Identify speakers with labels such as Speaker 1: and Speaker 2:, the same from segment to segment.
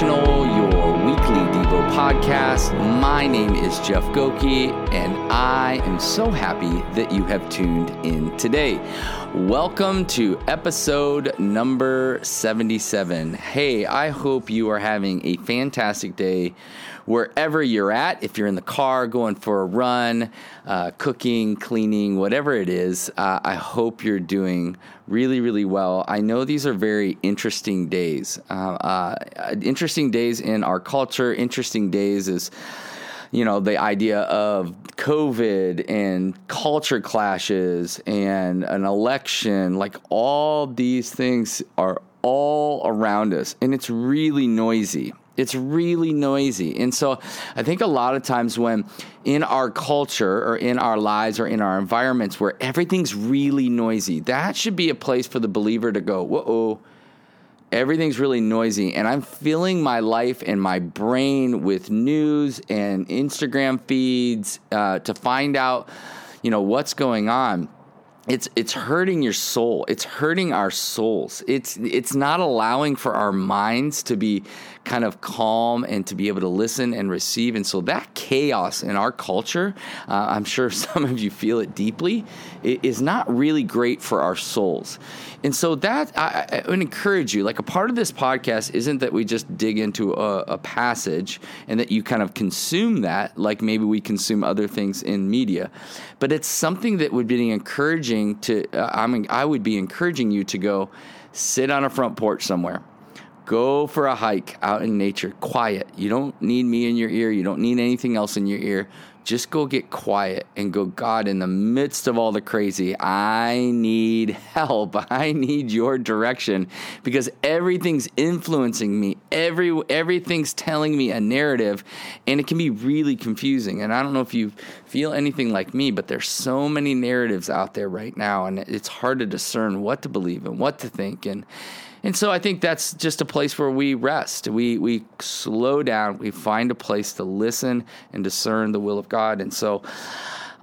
Speaker 1: Confessional, your weekly Devo podcast. My name is Jeff Goki, and I am so happy that you have tuned in today. Welcome to episode number 77. Hey, I hope you are having a fantastic day wherever you're at. If you're in the car, going for a run, uh, cooking, cleaning, whatever it is, uh, I hope you're doing really, really well. I know these are very interesting days. Uh, uh interesting days in our culture, interesting days is you know the idea of covid and culture clashes and an election like all these things are all around us and it's really noisy it's really noisy. And so I think a lot of times when in our culture or in our lives or in our environments where everything's really noisy, that should be a place for the believer to go, whoa, everything's really noisy. And I'm filling my life and my brain with news and Instagram feeds uh, to find out, you know, what's going on it's it's hurting your soul it's hurting our souls it's it's not allowing for our minds to be kind of calm and to be able to listen and receive and so that chaos in our culture uh, i'm sure some of you feel it deeply it is not really great for our souls and so that I, I, would encourage you like a part of this podcast isn't that we just dig into a, a passage and that you kind of consume that like maybe we consume other things in media but it's something that would be encouraging to uh, I mean I would be encouraging you to go sit on a front porch somewhere. Go for a hike out in nature, quiet. You don't need me in your ear, you don't need anything else in your ear just go get quiet and go, God, in the midst of all the crazy, I need help. I need your direction because everything's influencing me. Every everything's telling me a narrative and it can be really confusing. And I don't know if you feel anything like me, but there's so many narratives out there right now and it's hard to discern what to believe and what to think and and so I think that's just a place where we rest. We we slow down. We find a place to listen and discern the will of God. And so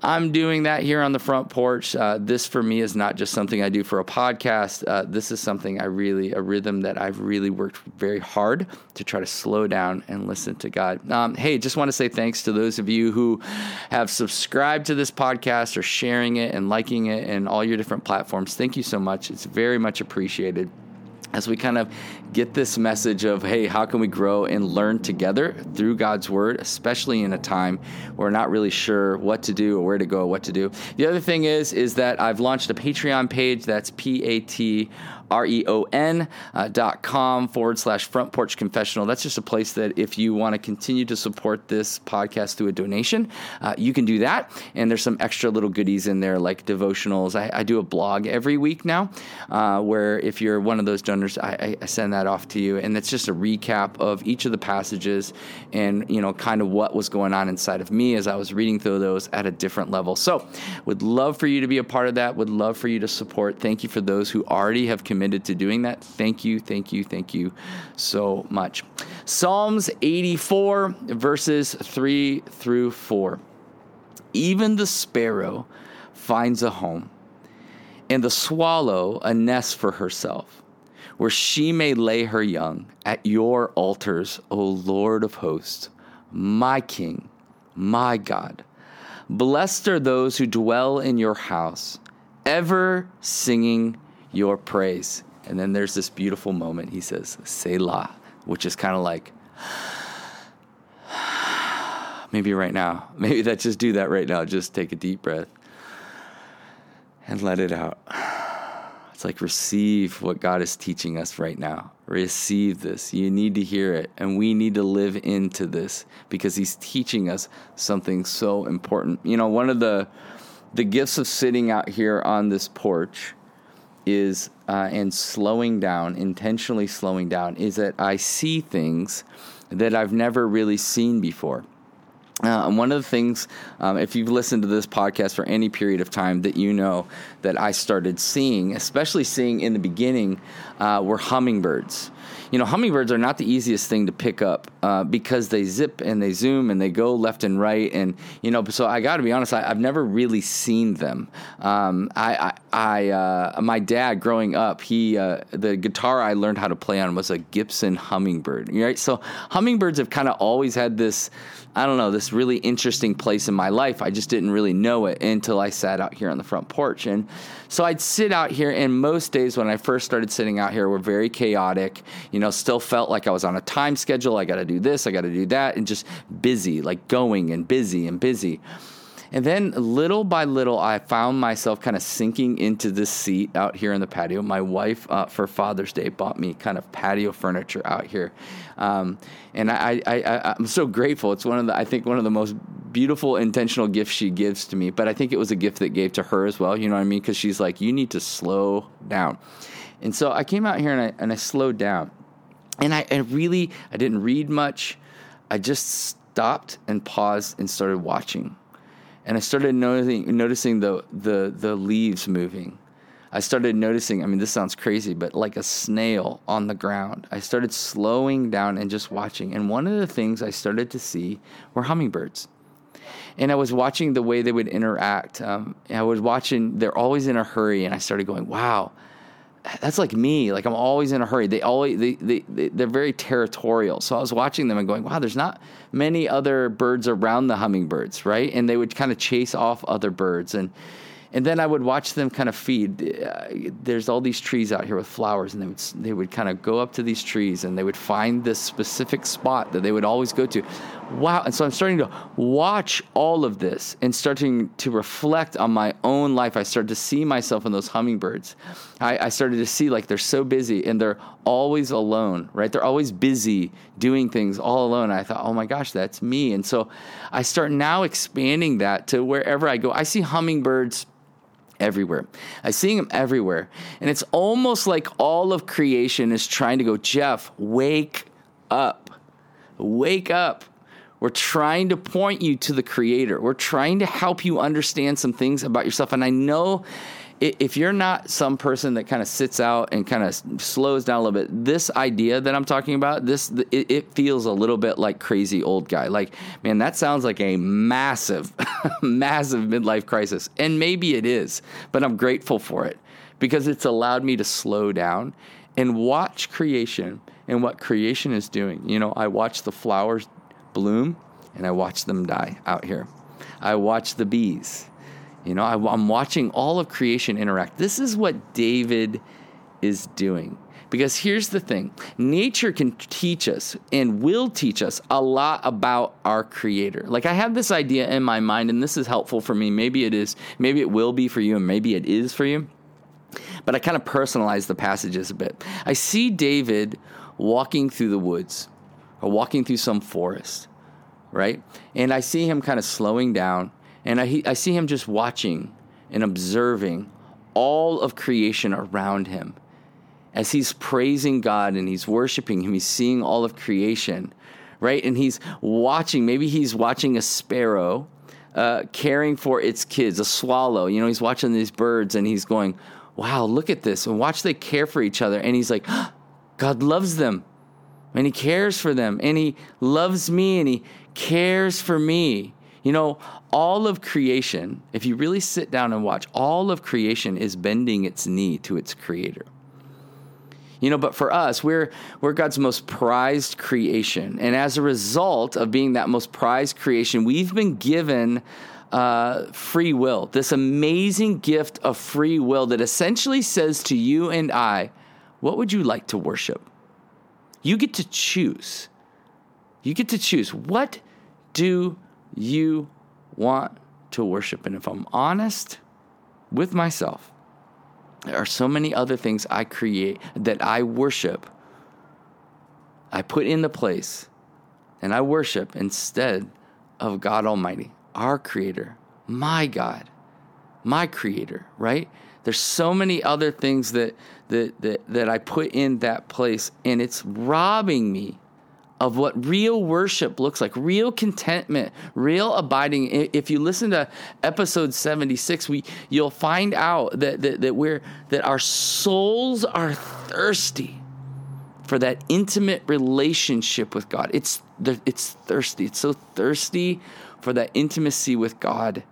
Speaker 1: I'm doing that here on the front porch. Uh, this for me is not just something I do for a podcast. Uh, this is something I really, a rhythm that I've really worked very hard to try to slow down and listen to God. Um, hey, just want to say thanks to those of you who have subscribed to this podcast or sharing it and liking it and all your different platforms. Thank you so much. It's very much appreciated as we kind of get this message of, hey, how can we grow and learn together through God's word, especially in a time where we're not really sure what to do or where to go what to do. The other thing is, is that I've launched a Patreon page that's P A T R-E-O-N uh, dot com forward slash front porch confessional. That's just a place that if you want to continue to support this podcast through a donation, uh, you can do that. And there's some extra little goodies in there like devotionals. I, I do a blog every week now uh, where if you're one of those donors, I, I send that off to you. And it's just a recap of each of the passages and, you know, kind of what was going on inside of me as I was reading through those at a different level. So would love for you to be a part of that. Would love for you to support. Thank you for those who already have committed to doing that. Thank you, thank you, thank you so much. Psalms 84, verses 3 through 4. Even the sparrow finds a home, and the swallow a nest for herself, where she may lay her young at your altars, O Lord of hosts, my King, my God. Blessed are those who dwell in your house, ever singing your praise. And then there's this beautiful moment. He says, Selah, which is kind of like, maybe right now. Maybe that just do that right now. Just take a deep breath and let it out. It's like receive what God is teaching us right now. Receive this. You need to hear it. And we need to live into this because He's teaching us something so important. You know, one of the the gifts of sitting out here on this porch is uh, and slowing down, intentionally slowing down, is that I see things that I've never really seen before. Uh, one of the things, um, if you've listened to this podcast for any period of time, that you know that I started seeing, especially seeing in the beginning, uh, were hummingbirds. You know, hummingbirds are not the easiest thing to pick up uh, because they zip and they zoom and they go left and right. And, you know, so I got to be honest, I, have never really seen them. Um, I, I, I uh, my dad growing up, he, uh, the guitar I learned how to play on was a Gibson hummingbird, right? So hummingbirds have kind of always had this, I don't know, this really interesting place in my life. I just didn't really know it until I sat out here on the front porch. And so I'd sit out here, and most days when I first started sitting out here were very chaotic. You know, still felt like I was on a time schedule. I got to do this, I got to do that, and just busy, like going and busy and busy. And then little by little, I found myself kind of sinking into this seat out here in the patio. My wife, uh, for Father's Day, bought me kind of patio furniture out here. Um, and I, I'm so grateful. It's one of the, I think, one of the most beautiful, intentional gifts she gives to me. But I think it was a gift that gave to her as well. You know what I mean? Because she's like, you need to slow down. And so I came out here and I, and I slowed down. And I, I really, I didn't read much. I just stopped and paused and started watching and I started noticing noticing the the the leaves moving. I started noticing, I mean, this sounds crazy, but like a snail on the ground. I started slowing down and just watching. And one of the things I started to see were hummingbirds. And I was watching the way they would interact. Um, I was watching, they're always in a hurry. And I started going, wow, that's like me. Like I'm always in a hurry. They always they, they, they they're very territorial. So I was watching them and going, wow, there's not many other birds around the hummingbirds, right? And they would kind of chase off other birds and and then I would watch them kind of feed. Uh, there's all these trees out here with flowers, and they would they would kind of go up to these trees, and they would find this specific spot that they would always go to. Wow! And so I'm starting to watch all of this and starting to reflect on my own life. I started to see myself in those hummingbirds. I, I started to see like they're so busy and they're always alone, right? They're always busy doing things all alone. I thought, oh my gosh, that's me. And so I start now expanding that to wherever I go. I see hummingbirds everywhere. I see them everywhere. And it's almost like all of creation is trying to go, Jeff, wake up. Wake up. We're trying to point you to the creator. We're trying to help you understand some things about yourself. And I know if you're not some person that kind of sits out and kind of slows down a little bit, this idea that I'm talking about, this it, it, feels a little bit like crazy old guy. Like, man, that sounds like a massive, massive midlife crisis, and maybe it is. But I'm grateful for it because it's allowed me to slow down and watch creation and what creation is doing. You know, I watch the flowers bloom and I watch them die out here. I watch the bees you know, I, I'm watching all of creation interact. This is what David is doing. Because here's the thing nature can teach us and will teach us a lot about our creator. Like, I have this idea in my mind, and this is helpful for me. Maybe it is, maybe it will be for you, and maybe it is for you. But I kind of personalize the passages a bit. I see David walking through the woods or walking through some forest, right? And I see him kind of slowing down and I, I see him just watching and observing all of creation around him. As he's praising God and he's worshiping him, he's seeing all of creation, right? And he's watching, maybe he's watching a sparrow uh, caring for its kids, a swallow. You know, he's watching these birds and he's going, wow, look at this. And watch they care for each other. And he's like, God loves them and he cares for them and he loves me and he cares for me. You know, all of creation, if you really sit down and watch, all of creation is bending its knee to its creator. You know, but for us, we're, we're God's most prized creation. And as a result of being that most prized creation, we've been given uh, free will, this amazing gift of free will that essentially says to you and I, what would you like to worship? You get to choose. You get to choose. What do you want to worship. And if I'm honest with myself, there are so many other things I create that I worship, I put in the place, and I worship instead of God Almighty, our Creator, my God, my Creator, right? There's so many other things that, that, that, that I put in that place, and it's robbing me of what real worship looks like, real contentment, real abiding. If you listen to episode 76, we you'll find out that that, that we're that our souls are thirsty for that intimate relationship with God. It's it's thirsty. It's so thirsty for that intimacy with God.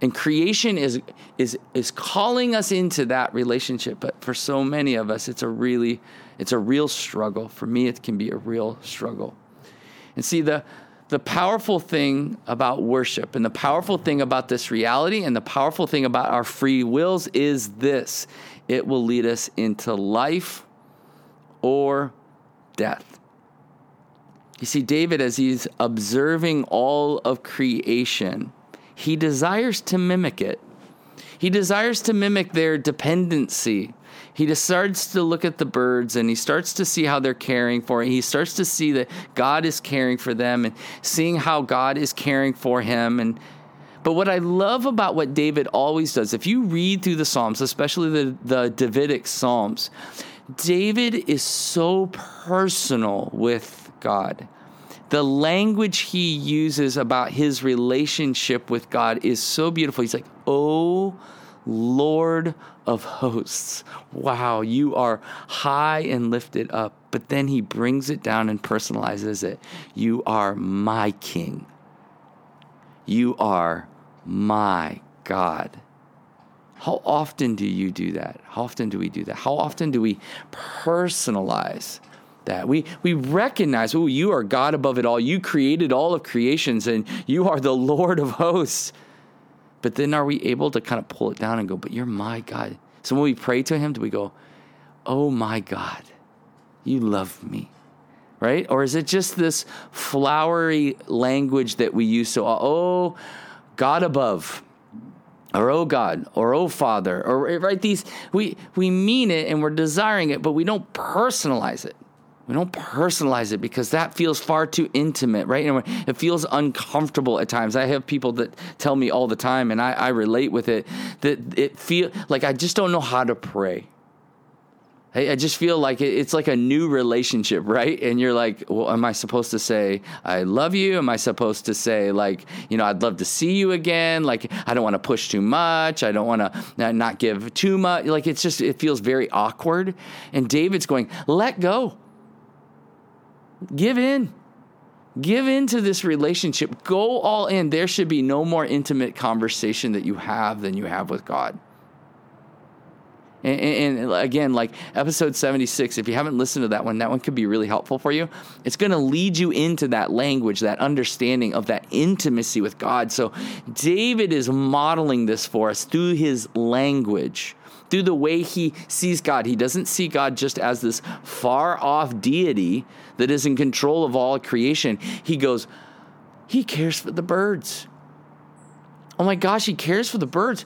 Speaker 1: And creation is is is calling us into that relationship, but for so many of us it's a really it's a real struggle. For me it can be a real struggle. And see the the powerful thing about worship and the powerful thing about this reality and the powerful thing about our free wills is this it will lead us into life or death. You see, David, as he's observing all of creation, he desires to mimic it. He desires to mimic their dependency. He starts to look at the birds and he starts to see how they're caring for it. He starts to see that God is caring for them and seeing how God is caring for him. And but what I love about what David always does, if you read through the Psalms, especially the, the Davidic Psalms, David is so personal with God. The language he uses about his relationship with God is so beautiful. He's like, Oh, Lord of hosts. Wow, you are high and lifted up. But then he brings it down and personalizes it. You are my king. You are my God. How often do you do that? How often do we do that? How often do we personalize that? We, we recognize, oh, you are God above it all. You created all of creations and you are the Lord of hosts. But then are we able to kind of pull it down and go, but you're my God? So when we pray to Him, do we go, oh my God, you love me? Right? Or is it just this flowery language that we use so, uh, oh, God above? or oh God, or oh Father, or right these we we mean it and we're desiring it, but we don't personalize it. We don't personalize it because that feels far too intimate, right? It feels uncomfortable at times. I have people that tell me all the time, and I, I relate with it, that it feel like I just don't know how to pray. I, I just feel like it, it's like a new relationship, right? And you're like, well, am I supposed to say I love you? Am I supposed to say like, you know, I'd love to see you again? Like, I don't want to push too much. I don't want to not give too much. Like, it's just it feels very awkward. And David's going, let go, give in. Give into this relationship. Go all in. There should be no more intimate conversation that you have than you have with God. And, and, again, like episode 76, if you haven't listened to that one, that one could be really helpful for you. It's going to lead you into that language, that understanding of that intimacy with God. So, David is modeling this for us through his language, through the way he sees God. He doesn't see God just as this far off deity that is in control of all creation. He goes, He cares for the birds. Oh my gosh, He cares for the birds.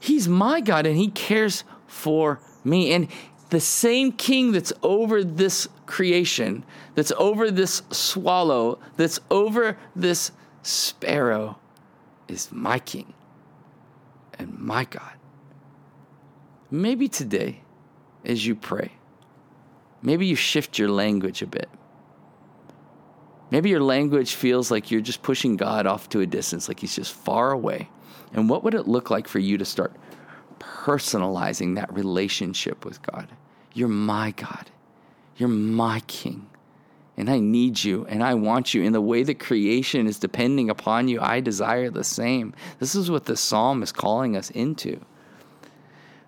Speaker 1: He's my God and He cares for me. And the same king that's over this creation, that's over this swallow, that's over this sparrow, is my king and my God. Maybe today, as you pray, maybe you shift your language a bit. Maybe your language feels like you're just pushing God off to a distance, like he's just far away. And what would it look like for you to start personalizing that relationship with God. You're my God. You're my King. And I need you and I want you. In the way that creation is depending upon you, I desire the same. This is what the psalm is calling us into.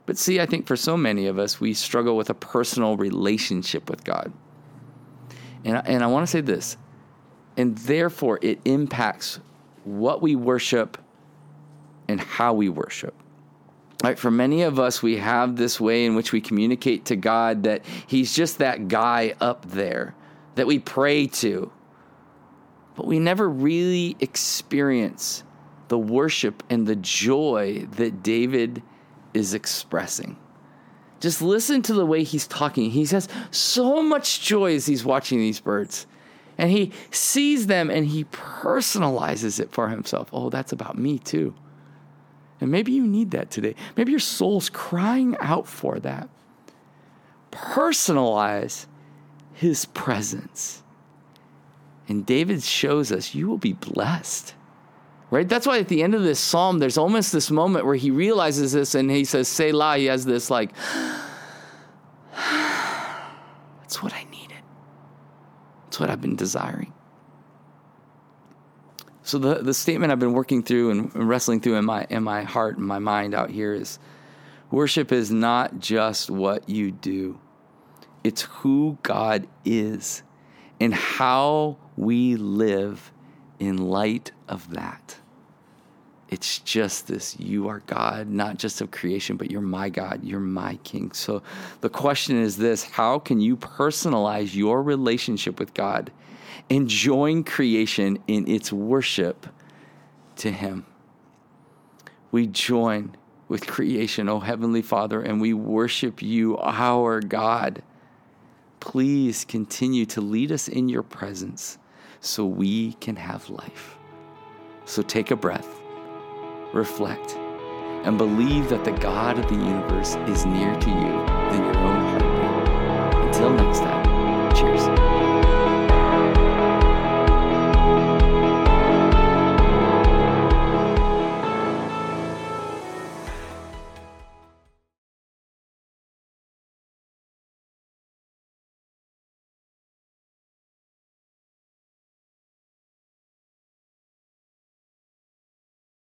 Speaker 1: But see, I think for so many of us, we struggle with a personal relationship with God. And, and I want to say this, and therefore it impacts what we worship and how we worship. Right, for many of us, we have this way in which we communicate to God that He's just that guy up there that we pray to. But we never really experience the worship and the joy that David is expressing. Just listen to the way he's talking. He has so much joy as he's watching these birds. And he sees them and he personalizes it for himself. Oh, that's about me too. And maybe you need that today. Maybe your soul's crying out for that. Personalize his presence. And David shows us you will be blessed. Right? That's why at the end of this psalm, there's almost this moment where he realizes this and he says, Selah. He has this like, that's what I needed. That's what I've been desiring. So the, the statement I've been working through and wrestling through in my in my heart and my mind out here is worship is not just what you do. It's who God is and how we live in light of that. It's just this you are God, not just of creation, but you're my God, you're my King. So the question is this how can you personalize your relationship with God and join creation in its worship to Him? We join with creation, O Heavenly Father, and we worship you, our God. Please continue to lead us in your presence so we can have life. So take a breath, reflect, and believe that the God of the universe is near to you than your own heartbeat. Until next time.